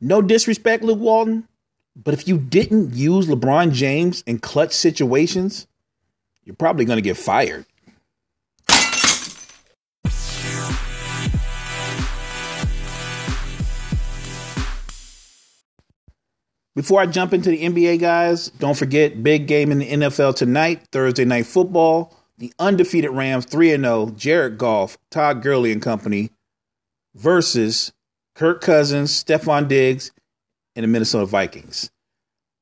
No disrespect, Luke Walton, but if you didn't use LeBron James in clutch situations, you're probably going to get fired. Before I jump into the NBA, guys, don't forget big game in the NFL tonight, Thursday night football. The undefeated Rams 3 0, Jared Goff, Todd Gurley and company versus Kirk Cousins, Stefon Diggs, and the Minnesota Vikings.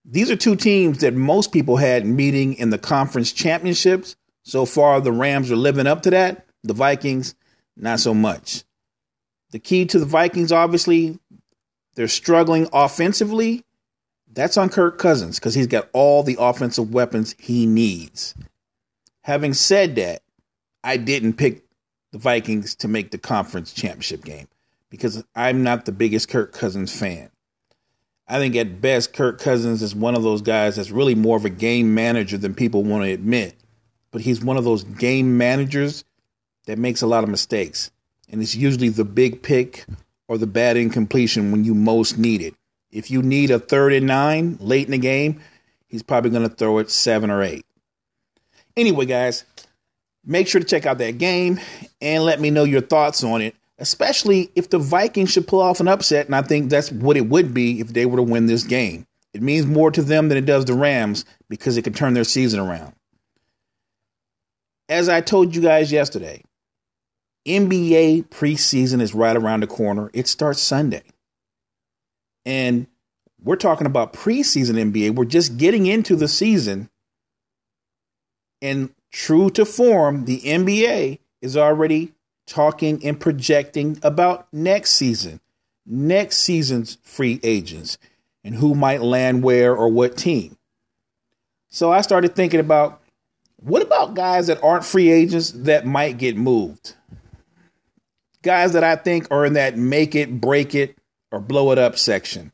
These are two teams that most people had meeting in the conference championships. So far, the Rams are living up to that. The Vikings, not so much. The key to the Vikings, obviously, they're struggling offensively that's on Kirk Cousins because he's got all the offensive weapons he needs. Having said that, I didn't pick the Vikings to make the conference championship game because I'm not the biggest Kirk Cousins fan. I think at best, Kirk Cousins is one of those guys that's really more of a game manager than people want to admit. But he's one of those game managers that makes a lot of mistakes. And it's usually the big pick or the bad incompletion when you most need it. If you need a third and nine late in the game, he's probably going to throw it seven or eight. Anyway, guys, make sure to check out that game and let me know your thoughts on it, especially if the Vikings should pull off an upset. And I think that's what it would be if they were to win this game. It means more to them than it does the Rams because it could turn their season around. As I told you guys yesterday, NBA preseason is right around the corner. It starts Sunday. And we're talking about preseason NBA. We're just getting into the season. And true to form, the NBA is already talking and projecting about next season, next season's free agents, and who might land where or what team. So I started thinking about what about guys that aren't free agents that might get moved? Guys that I think are in that make it, break it, or blow it up section.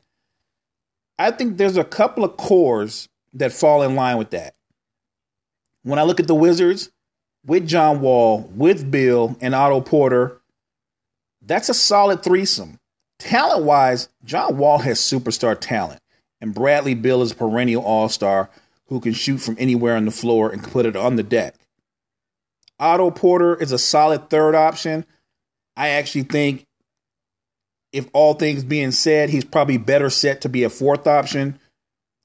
I think there's a couple of cores that fall in line with that. When I look at the Wizards with John Wall, with Beal and Otto Porter, that's a solid threesome. Talent wise, John Wall has superstar talent, and Bradley Beal is a perennial all star who can shoot from anywhere on the floor and put it on the deck. Otto Porter is a solid third option. I actually think if all things being said, he's probably better set to be a fourth option.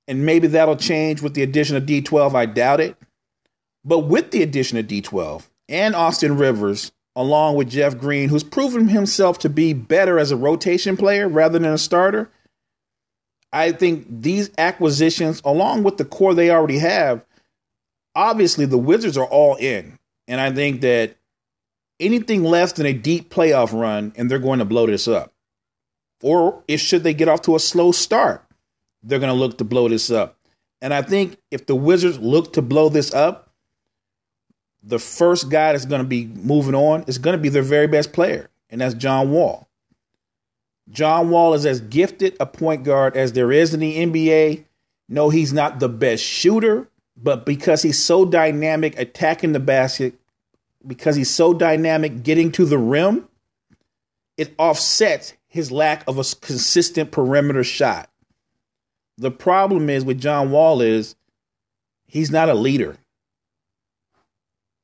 And maybe that'll change with the addition of D12. I doubt it. But with the addition of D12 and Austin Rivers, along with Jeff Green, who's proven himself to be better as a rotation player rather than a starter, I think these acquisitions, along with the core they already have, obviously the Wizards are all in. And I think that anything less than a deep playoff run, and they're going to blow this up. Or if should they get off to a slow start, they're going to look to blow this up. And I think if the Wizards look to blow this up, the first guy that's going to be moving on is going to be their very best player, and that's John Wall. John Wall is as gifted a point guard as there is in the NBA. No, he's not the best shooter, but because he's so dynamic attacking the basket, because he's so dynamic getting to the rim, it offsets his lack of a consistent perimeter shot. The problem is with John Wall is he's not a leader.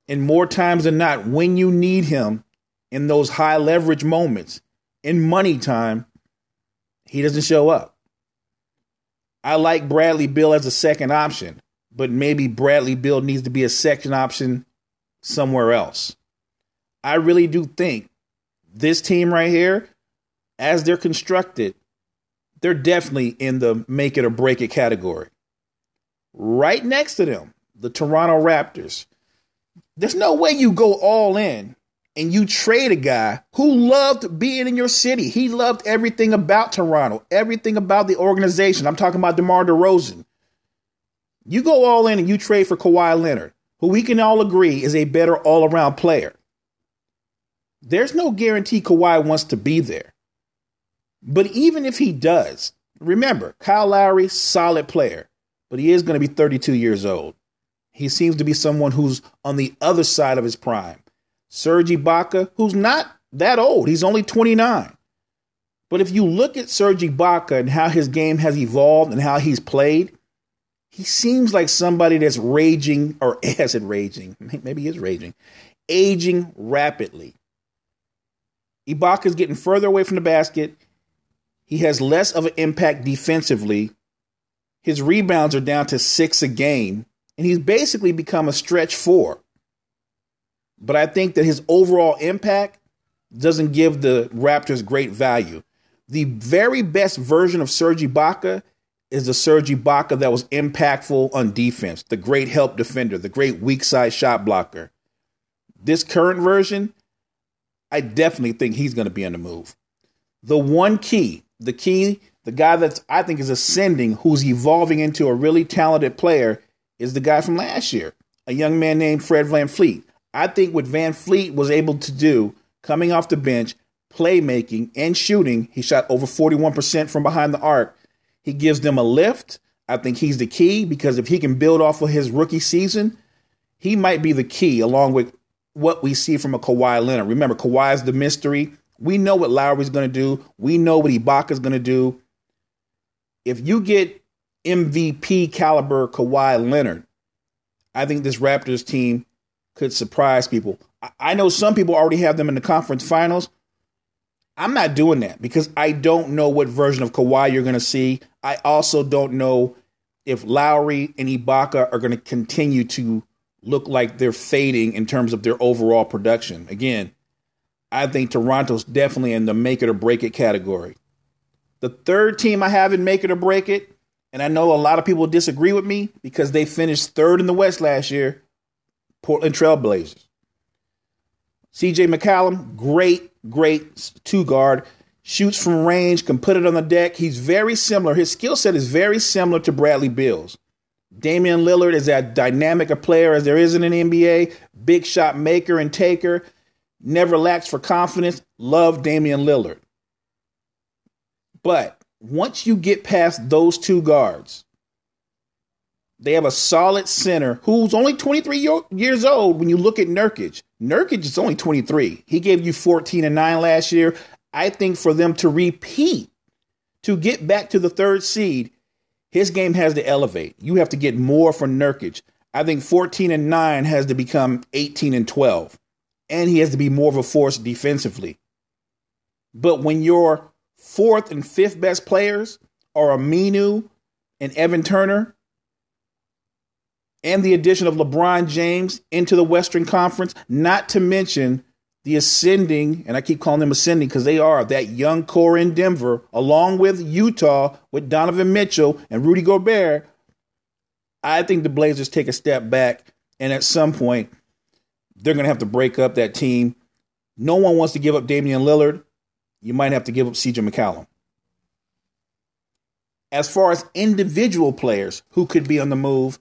And more times than not, when you need him in those high leverage moments, in money time, he doesn't show up. I like Bradley Beal as a second option, but maybe Bradley Beal needs to be a second option somewhere else. I really do think this team right here as they're constructed, they're definitely in the make it or break it category. Right next to them, the Toronto Raptors. There's no way you go all in and you trade a guy who loved being in your city. He loved everything about Toronto, everything about the organization. I'm talking about DeMar DeRozan. You go all in and you trade for Kawhi Leonard, who we can all agree is a better all around player. There's no guarantee Kawhi wants to be there. But even if he does, remember, Kyle Lowry, solid player, but he is going to be 32 years old. He seems to be someone who's on the other side of his prime. Serge Ibaka, who's not that old, he's only 29. But if you look at Serge Ibaka and how his game has evolved and how he's played, he seems like somebody that's raging, or as it raging, maybe he is raging, aging rapidly. Ibaka's getting further away from the basket. He has less of an impact defensively. His rebounds are down to six a game, and he's basically become a stretch four. But I think that his overall impact doesn't give the Raptors great value. The very best version of Serge Ibaka is the Serge Ibaka that was impactful on defense, the great help defender, the great weak side shot blocker. This current version, I definitely think he's going to be on the move. The one key, the key, the guy that I think is ascending, who's evolving into a really talented player, is the guy from last year, a young man named Fred VanVleet. I think what VanVleet was able to do coming off the bench, playmaking, and shooting, he shot over 41% from behind the arc. He gives them a lift. I think he's the key because if he can build off of his rookie season, he might be the key along with what we see from a Kawhi Leonard. Remember, Kawhi's the mystery. We know what Lowry's going to do. We know what Ibaka's going to do. If you get MVP caliber Kawhi Leonard, I think this Raptors team could surprise people. I know some people already have them in the conference finals. I'm not doing that because I don't know what version of Kawhi you're going to see. I also don't know if Lowry and Ibaka are going to continue to look like they're fading in terms of their overall production. Again, I think Toronto's definitely in the make it or break it category. The third team I have in make it or break it, and I know a lot of people disagree with me because they finished third in the West last year, Portland Trailblazers. CJ McCollum, great, great two guard, shoots from range, can put it on the deck. He's very similar. His skill set is very similar to Bradley Beal's. Damian Lillard is as dynamic a player as there is in an NBA, big shot maker and taker, never lacks for confidence. Love Damian Lillard. But once you get past those two guards, they have a solid center who's only 23 years old when you look at Nurkic. Nurkic is only 23. He gave you 14 and 9 last year. I think for them to repeat, to get back to the third seed, his game has to elevate. You have to get more from Nurkic. I think 14 and 9 has to become 18 and 12. And he has to be more of a force defensively. But when your fourth and fifth best players are Aminu and Evan Turner, and the addition of LeBron James into the Western Conference, not to mention the ascending, and I keep calling them ascending because they are that young core in Denver, along with Utah with Donovan Mitchell and Rudy Gobert. I think the Blazers take a step back, and at some point, they're going to have to break up that team. No one wants to give up Damian Lillard. You might have to give up CJ McCollum. As far as individual players who could be on the move,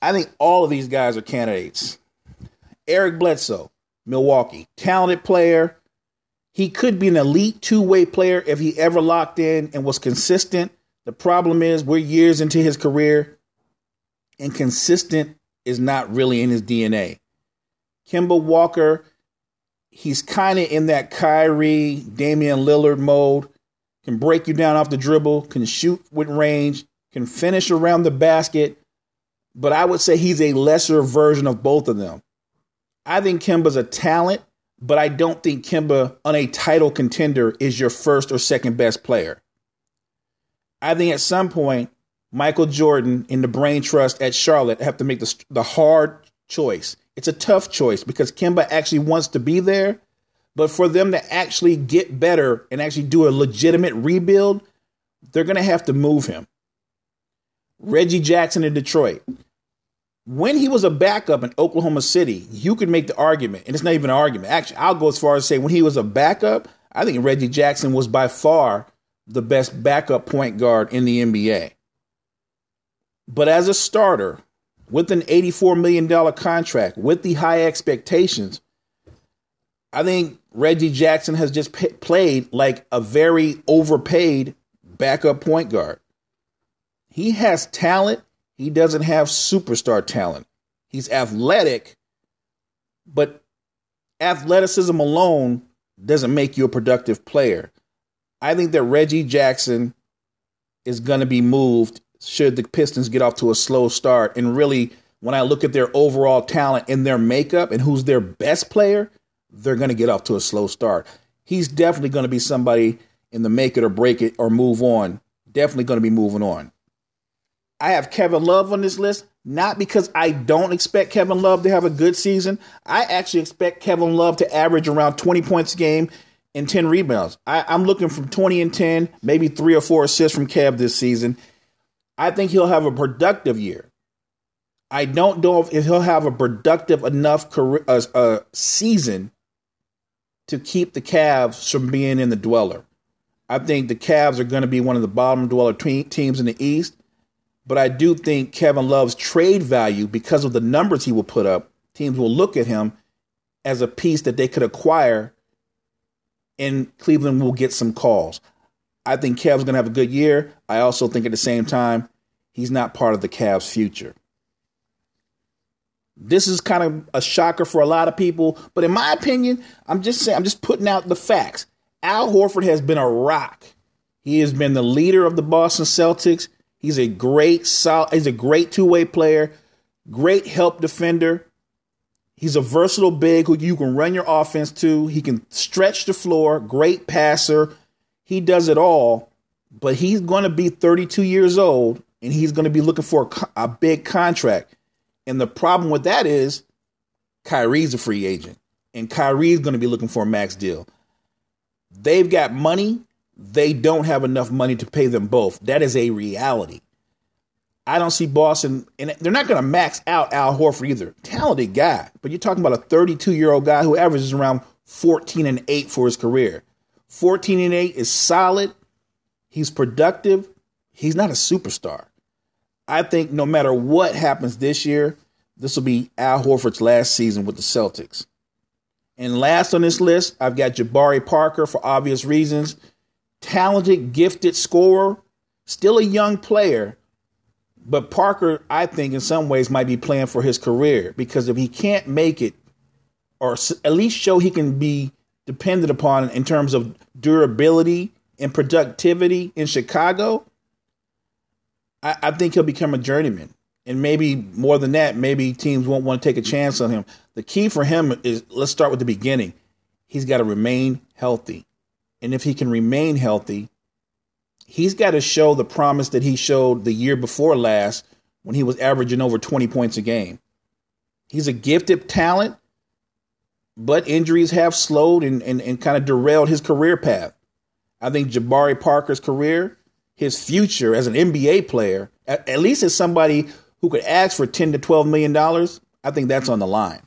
I think all of these guys are candidates. Eric Bledsoe, Milwaukee, talented player. He could be an elite two way player if he ever locked in and was consistent. The problem is, we're years into his career, and consistent is not really in his DNA. Kemba Walker, he's kind of in that Kyrie, Damian Lillard mode. Can break you down off the dribble, can shoot with range, can finish around the basket but I would say he's a lesser version of both of them. I think Kemba's a talent, but I don't think Kemba on a title contender is your first or second best player. I think at some point, Michael Jordan and the brain trust at Charlotte have to make the, the hard choice. It's a tough choice because Kemba actually wants to be there, but for them to actually get better and actually do a legitimate rebuild, they're going to have to move him. Reggie Jackson in Detroit. When he was a backup in Oklahoma City, you could make the argument, and it's not even an argument. Actually, I'll go as far as say when he was a backup, I think Reggie Jackson was by far the best backup point guard in the NBA. But as a starter, with an $84 million contract, with the high expectations, I think Reggie Jackson has just p- played like a very overpaid backup point guard. He has talent. He doesn't have superstar talent. He's athletic, but athleticism alone doesn't make you a productive player. I think that Reggie Jackson is going to be moved should the Pistons get off to a slow start. And really, when I look at their overall talent and their makeup and who's their best player, they're going to get off to a slow start. He's definitely going to be somebody in the make it or break it or move on. Definitely going to be moving on. I have Kevin Love on this list, not because I don't expect Kevin Love to have a good season. I actually expect Kevin Love to average around 20 points a game and 10 rebounds. I, am looking from 20 and 10, maybe three or four assists from Kev this season. I think he'll have a productive year. I don't know if, he'll have a productive enough career, uh, uh, season to keep the Cavs from being in the dweller. I think the Cavs are going to be one of the bottom dweller te- teams in the East. But I do think Kevin Love's trade value, because of the numbers he will put up, teams will look at him as a piece that they could acquire, and Cleveland will get some calls. I think Kev's going to have a good year. I also think at the same time, he's not part of the Cavs' future. This is kind of a shocker for a lot of people, but in my opinion, I'm just saying, I'm just putting out the facts. Al Horford has been a rock. He has been the leader of the Boston Celtics. He's a great solid, he's a great two-way player, great help defender. He's a versatile big who you can run your offense to. He can stretch the floor, great passer. He does it all, but he's going to be 32 years old and he's going to be looking for a, a big contract. And the problem with that is Kyrie's a free agent and Kyrie's going to be looking for a max deal. They've got money they don't have enough money to pay them both. That is a reality. I don't see Boston, and they're not going to max out Al Horford either. Talented guy, but you're talking about a 32 year old guy who averages around 14 and 8 for his career. 14 and 8 is solid. He's productive. He's not a superstar. I think no matter what happens this year, this will be Al Horford's last season with the Celtics. And last on this list, I've got Jabari Parker for obvious reasons talented, gifted scorer, still a young player. But Parker, I think, in some ways, might be playing for his career because if he can't make it, or at least show he can be depended upon in terms of durability and productivity in Chicago, I, I think he'll become a journeyman. And maybe more than that, maybe teams won't want to take a chance on him. The key for him is let's start with the beginning. He's got to remain healthy. And if he can remain healthy, he's got to show the promise that he showed the year before last when he was averaging over 20 points a game. He's a gifted talent, but injuries have slowed and, and, and kind of derailed his career path. I think Jabari Parker's career, his future as an NBA player, at, at least as somebody who could ask for 10 to 12 million dollars, I think that's on the line.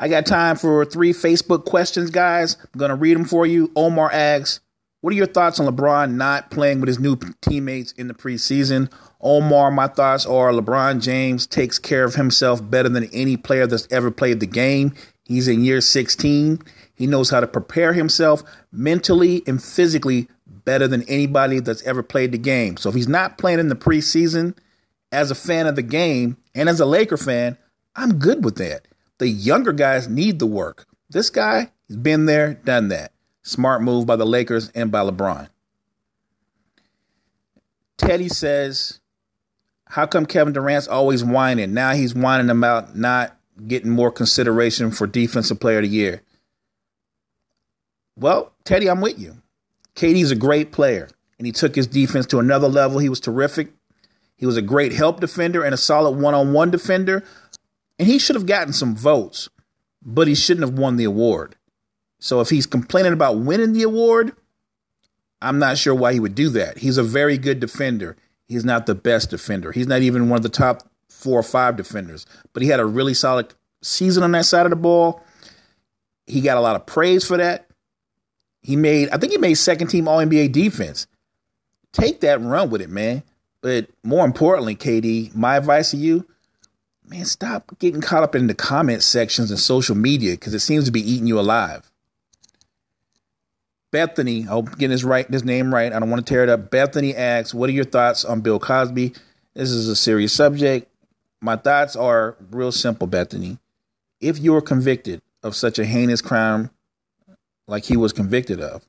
I got time for three Facebook questions, guys. I'm going to read them for you. Omar asks, What are your thoughts on LeBron not playing with his new teammates in the preseason? Omar, my thoughts are LeBron James takes care of himself better than any player that's ever played the game. He's in year 16. He knows how to prepare himself mentally and physically better than anybody that's ever played the game. So if he's not playing in the preseason, as a fan of the game and as a Laker fan, I'm good with that. The younger guys need the work. This guy, he's been there, done that. Smart move by the Lakers and by LeBron. Teddy says, How come Kevin Durant's always whining? Now he's whining about not getting more consideration for Defensive Player of the Year. Well, Teddy, I'm with you. KD's a great player, and he took his defense to another level. He was terrific. He was a great help defender and a solid one on one defender, and he should have gotten some votes, but he shouldn't have won the award. So if he's complaining about winning the award, I'm not sure why he would do that. He's a very good defender. He's not the best defender. He's not even one of the top four or five defenders, but he had a really solid season on that side of the ball. He got a lot of praise for that. He made, I think he made second team All NBA defense. Take that run with it, man. But more importantly, KD, my advice to you man, stop getting caught up in the comment sections and social media because it seems to be eating you alive. Bethany, I hope I'm getting his right his name right. I don't want to tear it up. Bethany asks, "What are your thoughts on Bill Cosby?" This is a serious subject. My thoughts are real simple, Bethany. If you are convicted of such a heinous crime like he was convicted of,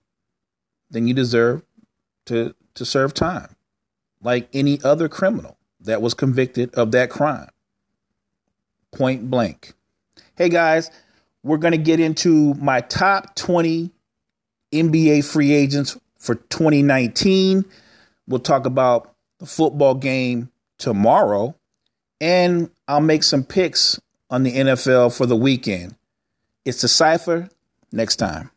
then you deserve to to serve time like any other criminal that was convicted of that crime. Point blank. Hey guys, we're to get into my top 20 NBA free agents for 2019. We'll talk about the football game tomorrow, and I'll make some picks on the NFL for the weekend. It's the Cypher next time.